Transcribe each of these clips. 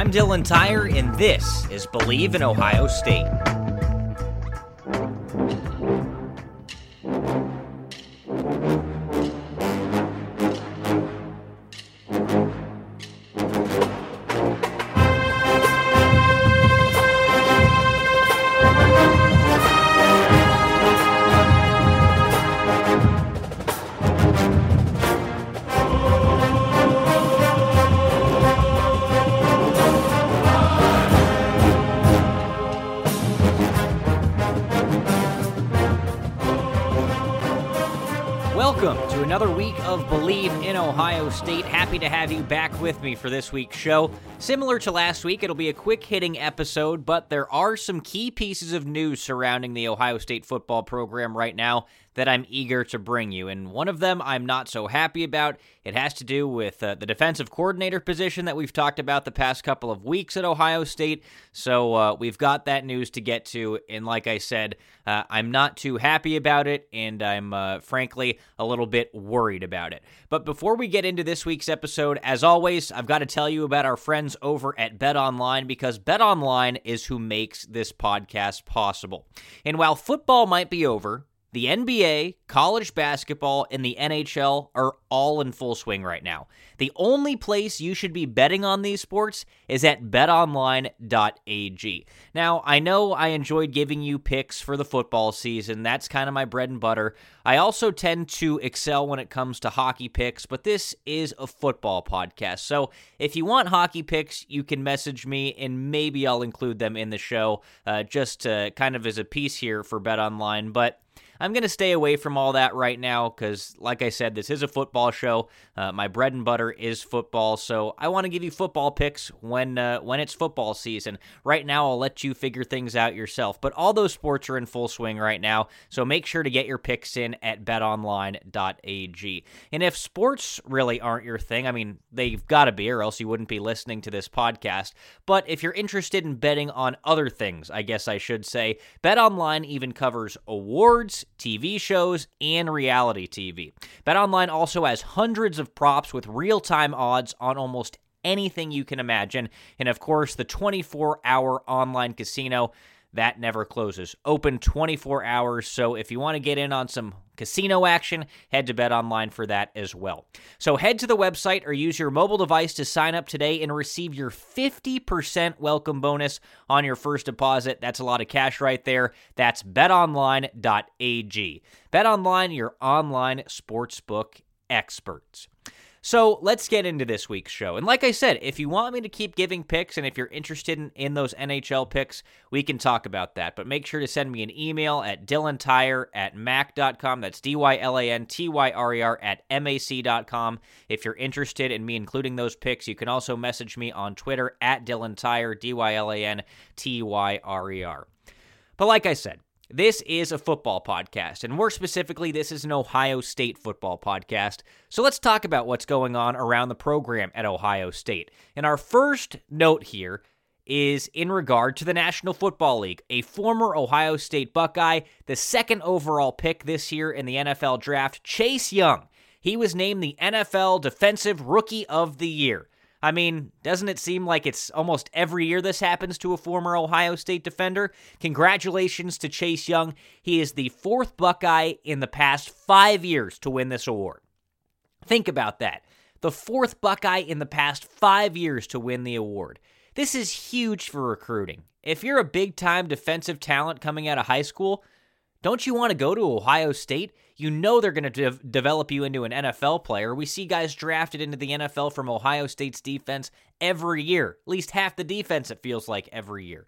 I'm Dylan Tyrer, and this is Believe in Ohio State. Ohio State. Happy to have you back with me for this week's show. Similar to last week, it'll be a quick hitting episode, but there are some key pieces of news surrounding the Ohio State football program right now that I'm eager to bring you. And one of them I'm not so happy about. It has to do with uh, the defensive coordinator position that we've talked about the past couple of weeks at Ohio State. So uh, we've got that news to get to. And like I said, uh, I'm not too happy about it, and I'm uh, frankly a little bit worried about it. But before we get into this week's episode, as always, I've got to tell you about our friends over at Bet Online because Bet Online is who makes this podcast possible. And while football might be over, the NBA, college basketball, and the NHL are all in full swing right now. The only place you should be betting on these sports is at betonline.ag. Now, I know I enjoyed giving you picks for the football season. That's kind of my bread and butter. I also tend to excel when it comes to hockey picks, but this is a football podcast. So if you want hockey picks, you can message me and maybe I'll include them in the show uh, just to, kind of as a piece here for BetOnline. But I'm going to stay away from all that right now because, like I said, this is a football show. Uh, my bread and butter is football, so I want to give you football picks when uh, when it's football season. Right now, I'll let you figure things out yourself. But all those sports are in full swing right now, so make sure to get your picks in at betonline.ag. And if sports really aren't your thing, I mean, they've got to be, or else you wouldn't be listening to this podcast. But if you're interested in betting on other things, I guess I should say, BetOnline even covers awards, TV shows, and reality TV. BetOnline also has hundreds of props with real time odds on almost anything you can imagine. And of course, the 24 hour online casino that never closes. Open 24 hours. So if you want to get in on some casino action, head to Bet Online for that as well. So head to the website or use your mobile device to sign up today and receive your 50% welcome bonus on your first deposit. That's a lot of cash right there. That's betonline.ag. Bet Online, your online sportsbook experts. So let's get into this week's show. And like I said, if you want me to keep giving picks and if you're interested in, in those NHL picks, we can talk about that. But make sure to send me an email at dylantyrer at mac.com. That's D Y L A N T Y R E R at mac.com. If you're interested in me including those picks, you can also message me on Twitter at dylantyrer, D Y L A N T Y R E R. But like I said, this is a football podcast, and more specifically, this is an Ohio State football podcast. So let's talk about what's going on around the program at Ohio State. And our first note here is in regard to the National Football League. A former Ohio State Buckeye, the second overall pick this year in the NFL draft, Chase Young. He was named the NFL Defensive Rookie of the Year. I mean, doesn't it seem like it's almost every year this happens to a former Ohio State defender? Congratulations to Chase Young. He is the fourth Buckeye in the past five years to win this award. Think about that. the fourth Buckeye in the past five years to win the award. This is huge for recruiting. If you're a big time defensive talent coming out of high school, don't you want to go to Ohio State? You know they're going to de- develop you into an NFL player. We see guys drafted into the NFL from Ohio State's defense every year, at least half the defense, it feels like every year.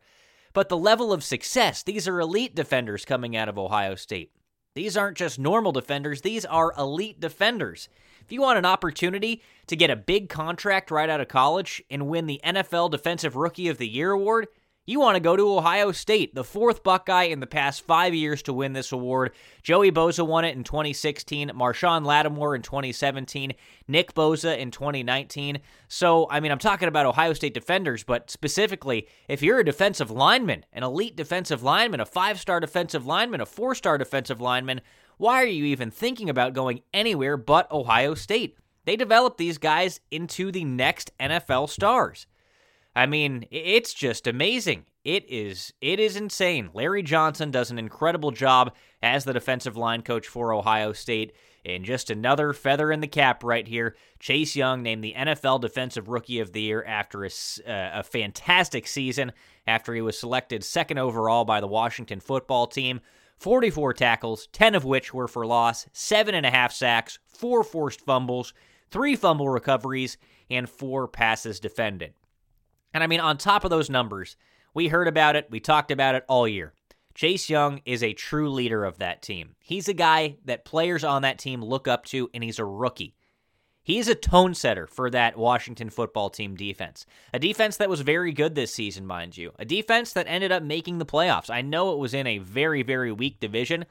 But the level of success, these are elite defenders coming out of Ohio State. These aren't just normal defenders, these are elite defenders. If you want an opportunity to get a big contract right out of college and win the NFL Defensive Rookie of the Year award, you want to go to Ohio State, the fourth Buckeye in the past five years to win this award. Joey Bosa won it in 2016, Marshon Lattimore in 2017, Nick Bosa in 2019. So, I mean, I'm talking about Ohio State defenders, but specifically, if you're a defensive lineman, an elite defensive lineman, a five star defensive lineman, a four star defensive lineman, why are you even thinking about going anywhere but Ohio State? They develop these guys into the next NFL stars. I mean, it's just amazing. It is it is insane. Larry Johnson does an incredible job as the defensive line coach for Ohio State. And just another feather in the cap right here. Chase Young named the NFL Defensive Rookie of the Year after a, uh, a fantastic season, after he was selected second overall by the Washington football team. 44 tackles, 10 of which were for loss, seven and a half sacks, four forced fumbles, three fumble recoveries, and four passes defended. And I mean, on top of those numbers, we heard about it, we talked about it all year. Chase Young is a true leader of that team. He's a guy that players on that team look up to, and he's a rookie. He is a tone setter for that Washington football team defense. A defense that was very good this season, mind you. A defense that ended up making the playoffs. I know it was in a very, very weak division,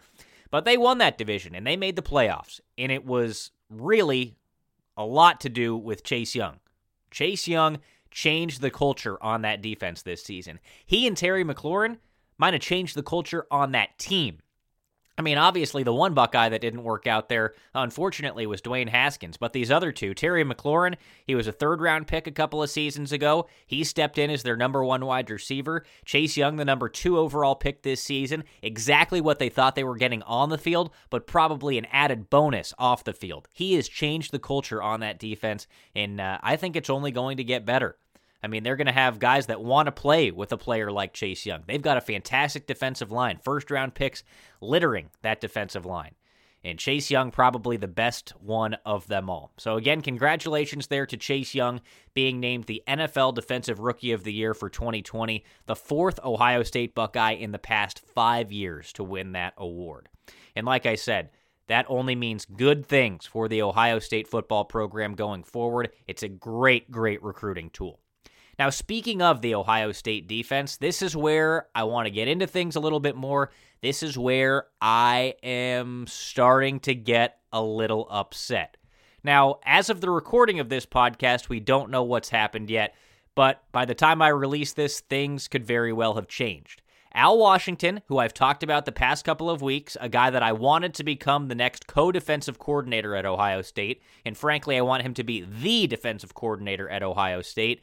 but they won that division and they made the playoffs. And it was really a lot to do with Chase Young. Chase Young changed the culture on that defense this season. He and Terry McLaurin might have changed the culture on that team. I mean, obviously, the one Buckeye that didn't work out there, unfortunately, was Dwayne Haskins. But these other two, Terry McLaurin, he was a third round pick a couple of seasons ago. He stepped in as their number one wide receiver. Chase Young, the number two overall pick this season. Exactly what they thought they were getting on the field, but probably an added bonus off the field. He has changed the culture on that defense, and uh, I think it's only going to get better. I mean, they're going to have guys that want to play with a player like Chase Young. They've got a fantastic defensive line, first round picks littering that defensive line. And Chase Young, probably the best one of them all. So, again, congratulations there to Chase Young being named the NFL Defensive Rookie of the Year for 2020, the fourth Ohio State Buckeye in the past five years to win that award. And like I said, that only means good things for the Ohio State football program going forward. It's a great, great recruiting tool. Now, speaking of the Ohio State defense, this is where I want to get into things a little bit more. This is where I am starting to get a little upset. Now, as of the recording of this podcast, we don't know what's happened yet, but by the time I release this, things could very well have changed. Al Washington, who I've talked about the past couple of weeks, a guy that I wanted to become the next co defensive coordinator at Ohio State, and frankly, I want him to be the defensive coordinator at Ohio State,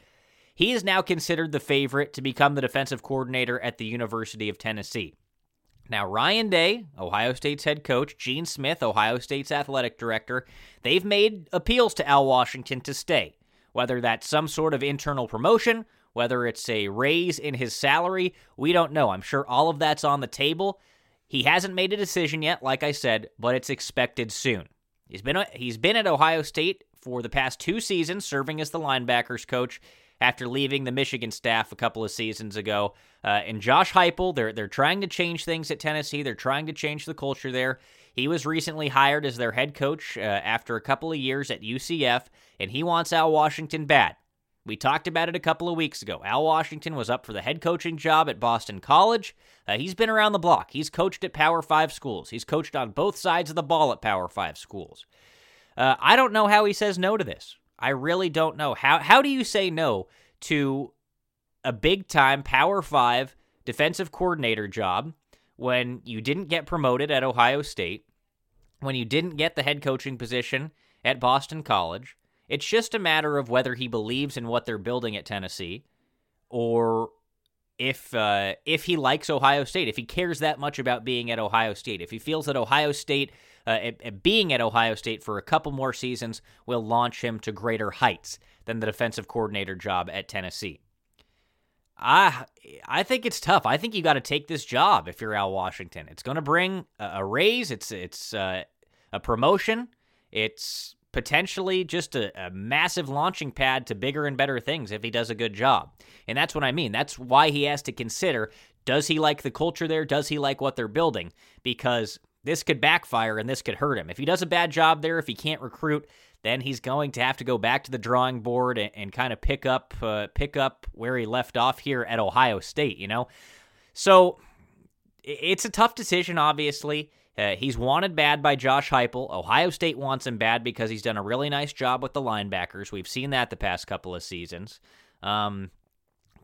he is now considered the favorite to become the defensive coordinator at the University of Tennessee. Now, Ryan Day, Ohio State's head coach, Gene Smith, Ohio State's athletic director, they've made appeals to Al Washington to stay. Whether that's some sort of internal promotion, whether it's a raise in his salary, we don't know. I'm sure all of that's on the table. He hasn't made a decision yet, like I said, but it's expected soon. He's been he's been at Ohio State for the past two seasons, serving as the linebackers coach after leaving the Michigan staff a couple of seasons ago. Uh, and Josh Heupel, they're they're trying to change things at Tennessee. They're trying to change the culture there. He was recently hired as their head coach uh, after a couple of years at UCF, and he wants Al Washington bad. We talked about it a couple of weeks ago. Al Washington was up for the head coaching job at Boston College. Uh, he's been around the block. He's coached at Power Five schools. He's coached on both sides of the ball at Power Five schools. Uh, I don't know how he says no to this. I really don't know. How how do you say no to a big time Power 5 defensive coordinator job when you didn't get promoted at Ohio State, when you didn't get the head coaching position at Boston College? It's just a matter of whether he believes in what they're building at Tennessee or if uh, if he likes Ohio State, if he cares that much about being at Ohio State, if he feels that Ohio State uh, at, at being at Ohio State for a couple more seasons will launch him to greater heights than the defensive coordinator job at Tennessee. I I think it's tough. I think you got to take this job if you're Al Washington. It's going to bring a, a, raise. It's it's uh, a promotion. It's potentially just a, a, massive launching pad to bigger and better things if he does a good job. And that's what I mean. That's why he has to consider does he like the culture there? Does he like what they're building? Because this could backfire and this could hurt him. If he does a bad job there, if he can't recruit, then he's going to have to go back to the drawing board and, and kind of pick up uh, pick up where he left off here at Ohio State, you know. So it's a tough decision obviously. Uh, he's wanted bad by Josh Heupel. Ohio State wants him bad because he's done a really nice job with the linebackers. We've seen that the past couple of seasons. Um,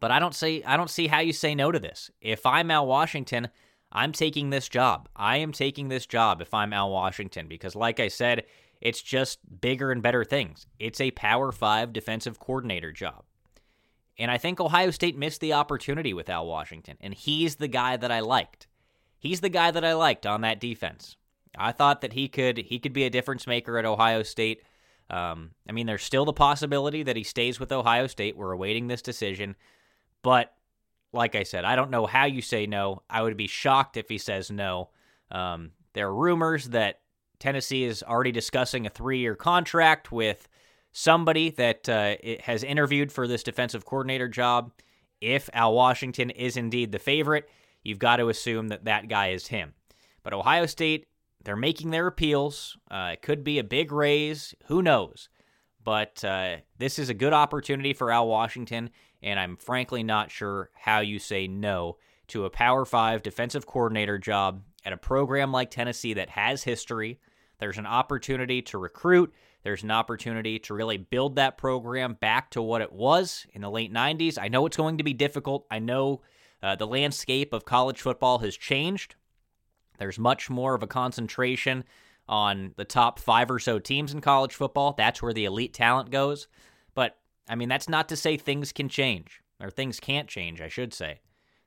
but I don't see I don't see how you say no to this. If I'm Al Washington, I'm taking this job. I am taking this job if I'm Al Washington because, like I said, it's just bigger and better things. It's a Power Five defensive coordinator job. And I think Ohio State missed the opportunity with Al Washington, and he's the guy that I liked. He's the guy that I liked on that defense. I thought that he could he could be a difference maker at Ohio State. Um, I mean, there's still the possibility that he stays with Ohio State. We're awaiting this decision, but like I said, I don't know how you say no. I would be shocked if he says no. Um, there are rumors that Tennessee is already discussing a three-year contract with somebody that uh, has interviewed for this defensive coordinator job. If Al Washington is indeed the favorite, you've got to assume that that guy is him. But Ohio State, they're making their appeals. Uh, it could be a big raise. Who knows? But uh, this is a good opportunity for Al Washington, and I'm frankly not sure how you say no to a Power Five defensive coordinator job at a program like Tennessee that has history. There's an opportunity to recruit. There's an opportunity to really build that program back to what it was in the late 90s. I know it's going to be difficult. I know uh, the landscape of college football has changed. There's much more of a concentration on the top five or so teams in college football. That's where the elite talent goes. I mean, that's not to say things can change, or things can't change, I should say.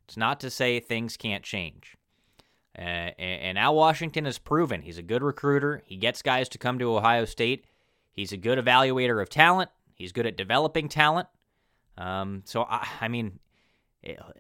It's not to say things can't change. Uh, and Al Washington has proven he's a good recruiter. He gets guys to come to Ohio State. He's a good evaluator of talent. He's good at developing talent. Um, so, I, I mean,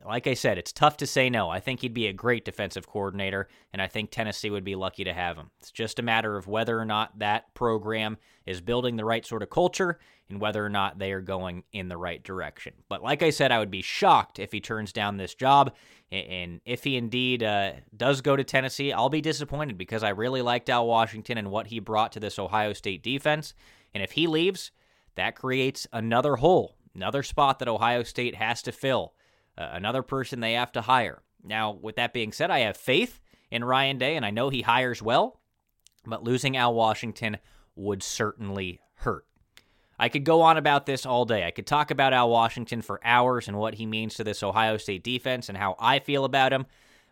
like I said, it's tough to say no. I think he'd be a great defensive coordinator, and I think Tennessee would be lucky to have him. It's just a matter of whether or not that program is building the right sort of culture and whether or not they are going in the right direction. But like I said, I would be shocked if he turns down this job. And if he indeed uh, does go to Tennessee, I'll be disappointed because I really liked Al Washington and what he brought to this Ohio State defense. And if he leaves, that creates another hole, another spot that Ohio State has to fill uh, another person they have to hire. Now, with that being said, I have faith in Ryan Day, and I know he hires well, but losing Al Washington would certainly hurt. I could go on about this all day. I could talk about Al Washington for hours and what he means to this Ohio State defense and how I feel about him,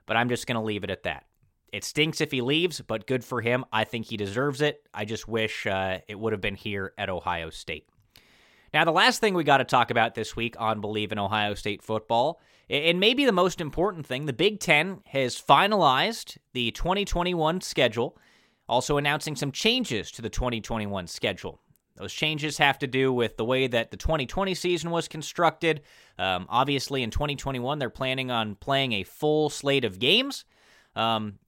but I'm just going to leave it at that. It stinks if he leaves, but good for him. I think he deserves it. I just wish uh, it would have been here at Ohio State. Now, the last thing we got to talk about this week on Believe in Ohio State football, and maybe the most important thing, the Big Ten has finalized the 2021 schedule, also announcing some changes to the 2021 schedule. Those changes have to do with the way that the 2020 season was constructed. Um, obviously, in 2021, they're planning on playing a full slate of games. Um,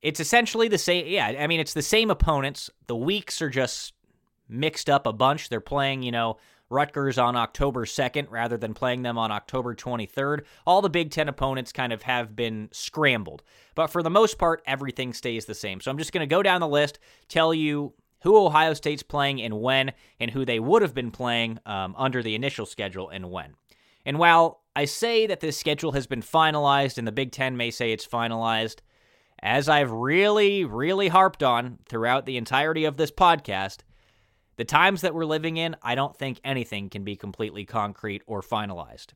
it's essentially the same. Yeah, I mean, it's the same opponents. The weeks are just mixed up a bunch. They're playing, you know, Rutgers on October 2nd rather than playing them on October 23rd. All the Big Ten opponents kind of have been scrambled. But for the most part, everything stays the same. So I'm just going to go down the list, tell you who Ohio State's playing and when, and who they would have been playing um, under the initial schedule and when. And while I say that this schedule has been finalized and the Big Ten may say it's finalized, as I've really, really harped on throughout the entirety of this podcast, the times that we're living in, I don't think anything can be completely concrete or finalized.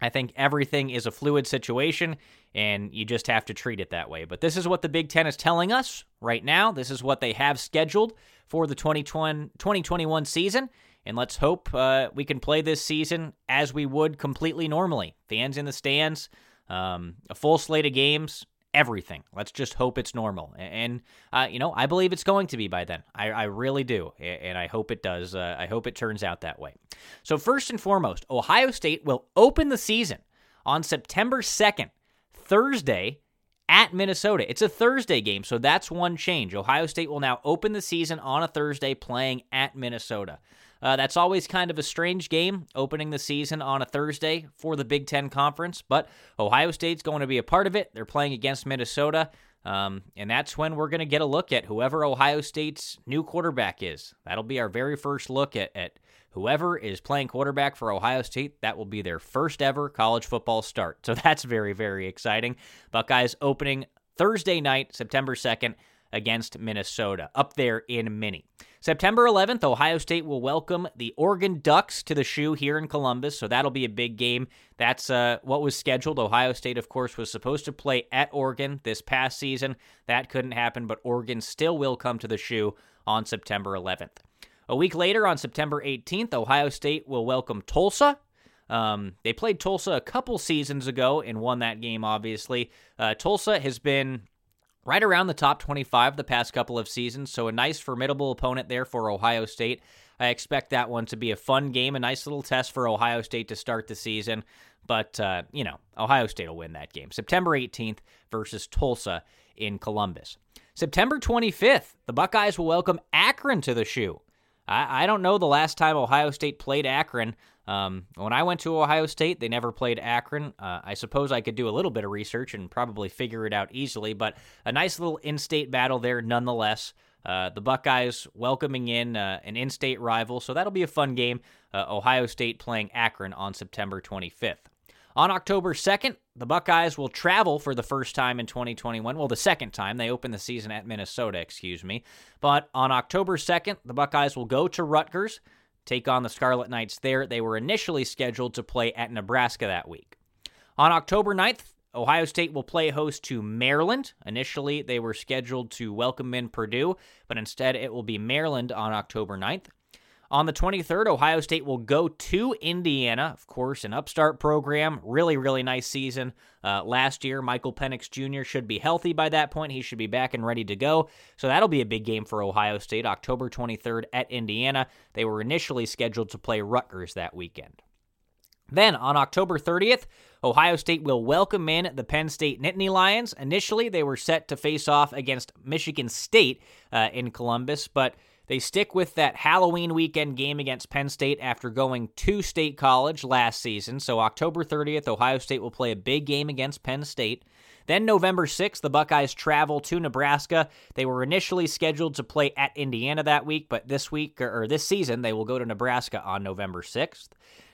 I think everything is a fluid situation, and you just have to treat it that way. But this is what the Big Ten is telling us right now. This is what they have scheduled for the 2020, 2021 season. And let's hope uh, we can play this season as we would completely normally. Fans in the stands, um, a full slate of games, everything. Let's just hope it's normal. And, uh, you know, I believe it's going to be by then. I, I really do. And I hope it does. Uh, I hope it turns out that way. So, first and foremost, Ohio State will open the season on September 2nd, Thursday, at Minnesota. It's a Thursday game, so that's one change. Ohio State will now open the season on a Thursday playing at Minnesota. Uh, that's always kind of a strange game, opening the season on a Thursday for the Big Ten Conference, but Ohio State's going to be a part of it. They're playing against Minnesota, um, and that's when we're going to get a look at whoever Ohio State's new quarterback is. That'll be our very first look at, at whoever is playing quarterback for Ohio State. That will be their first ever college football start. So that's very, very exciting. Buckeyes opening Thursday night, September 2nd against Minnesota up there in Mini. September 11th, Ohio State will welcome the Oregon Ducks to the shoe here in Columbus, so that'll be a big game. That's uh, what was scheduled. Ohio State, of course, was supposed to play at Oregon this past season. That couldn't happen, but Oregon still will come to the shoe on September 11th. A week later, on September 18th, Ohio State will welcome Tulsa. Um, they played Tulsa a couple seasons ago and won that game, obviously. Uh, Tulsa has been right around the top 25 the past couple of seasons. So a nice, formidable opponent there for Ohio State. I expect that one to be a fun game, a nice little test for Ohio State to start the season. But, uh, you know, Ohio State will win that game. September 18th versus Tulsa in Columbus. September 25th, the Buckeyes will welcome Akron to the shoe. I, I don't know the last time Ohio State played Akron. Um, when I went to Ohio State, they never played Akron. Uh, I suppose I could do a little bit of research and probably figure it out easily, but a nice little in state battle there nonetheless. Uh, the Buckeyes welcoming in uh, an in state rival, so that'll be a fun game. Uh, Ohio State playing Akron on September 25th. On October 2nd, the Buckeyes will travel for the first time in 2021. Well, the second time. They open the season at Minnesota, excuse me. But on October 2nd, the Buckeyes will go to Rutgers take on the Scarlet Knights there. They were initially scheduled to play at Nebraska that week. On October 9th, Ohio State will play host to Maryland. Initially, they were scheduled to welcome in Purdue, but instead it will be Maryland on October 9th. On the 23rd, Ohio State will go to Indiana, of course, an upstart program. Really, really nice season uh, last year. Michael Penix Jr. should be healthy by that point. He should be back and ready to go. So that'll be a big game for Ohio State, October 23rd at Indiana. They were initially scheduled to play Rutgers that weekend. Then on October 30th, Ohio State will welcome in the Penn State Nittany Lions. Initially, they were set to face off against Michigan State uh, in Columbus, but they stick with that Halloween weekend game against Penn State after going to State College last season. So, October 30th, Ohio State will play a big game against Penn State. Then, November 6th, the Buckeyes travel to Nebraska. They were initially scheduled to play at Indiana that week, but this week, or this season, they will go to Nebraska on November 6th.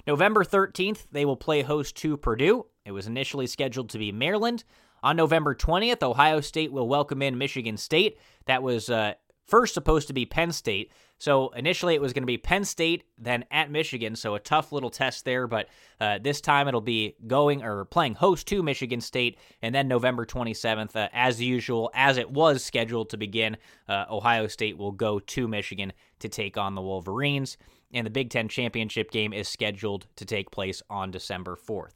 November 13th, they will play host to Purdue. It was initially scheduled to be Maryland. On November 20th, Ohio State will welcome in Michigan State. That was uh, first supposed to be Penn State. So initially it was going to be Penn State, then at Michigan. So a tough little test there, but uh, this time it'll be going or playing host to Michigan State, and then November 27th, uh, as usual, as it was scheduled to begin, uh, Ohio State will go to Michigan to take on the Wolverines. And the Big Ten championship game is scheduled to take place on December 4th.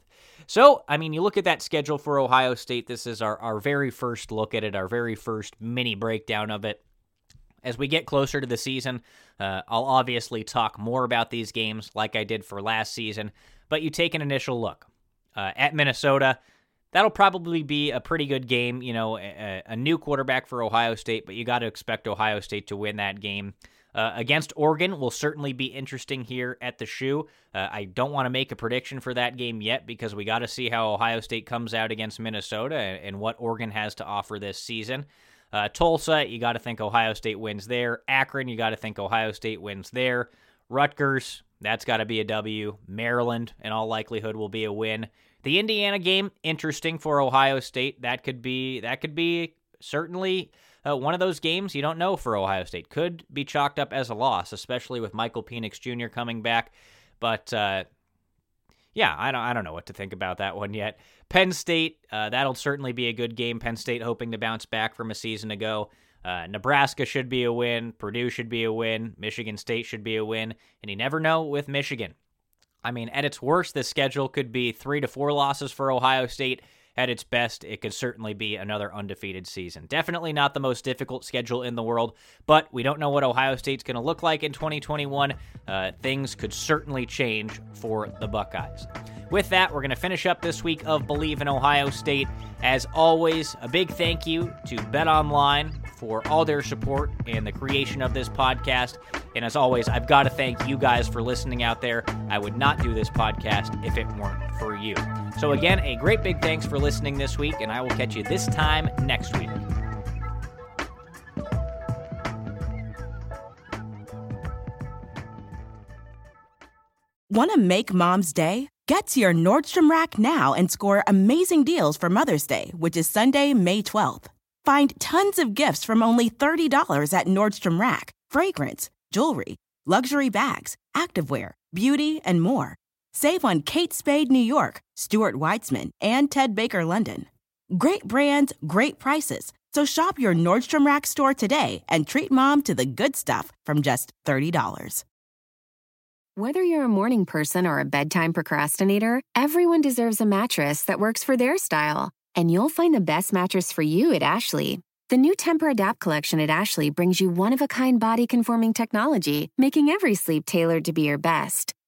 So, I mean, you look at that schedule for Ohio State. This is our, our very first look at it, our very first mini breakdown of it. As we get closer to the season, uh, I'll obviously talk more about these games like I did for last season, but you take an initial look. Uh, at Minnesota, that'll probably be a pretty good game. You know, a, a new quarterback for Ohio State, but you got to expect Ohio State to win that game. Uh, against Oregon will certainly be interesting here at the shoe. Uh, I don't want to make a prediction for that game yet because we got to see how Ohio State comes out against Minnesota and, and what Oregon has to offer this season. Uh, Tulsa, you got to think Ohio State wins there. Akron, you got to think Ohio State wins there. Rutgers, that's got to be a W. Maryland, in all likelihood, will be a win. The Indiana game, interesting for Ohio State. That could be that could be certainly uh, one of those games you don't know for Ohio State. Could be chalked up as a loss, especially with Michael Penix Jr. coming back. But uh, yeah, I don't I don't know what to think about that one yet. Penn State, uh, that'll certainly be a good game. Penn State hoping to bounce back from a season ago. Uh, Nebraska should be a win. Purdue should be a win. Michigan State should be a win. And you never know with Michigan. I mean, at its worst, this schedule could be three to four losses for Ohio State. At its best, it could certainly be another undefeated season. Definitely not the most difficult schedule in the world, but we don't know what Ohio State's going to look like in 2021. Uh, things could certainly change for the Buckeyes. With that, we're going to finish up this week of Believe in Ohio State. As always, a big thank you to Bet Online for all their support and the creation of this podcast. And as always, I've got to thank you guys for listening out there. I would not do this podcast if it weren't for you. So, again, a great big thanks for listening this week, and I will catch you this time next week. Want to make mom's day? Get to your Nordstrom Rack now and score amazing deals for Mother's Day, which is Sunday, May 12th. Find tons of gifts from only $30 at Nordstrom Rack fragrance, jewelry, luxury bags, activewear, beauty, and more. Save on Kate Spade New York, Stuart Weitzman, and Ted Baker London. Great brands, great prices. So shop your Nordstrom Rack store today and treat mom to the good stuff from just $30. Whether you're a morning person or a bedtime procrastinator, everyone deserves a mattress that works for their style. And you'll find the best mattress for you at Ashley. The new Tempur-Adapt collection at Ashley brings you one-of-a-kind body-conforming technology, making every sleep tailored to be your best.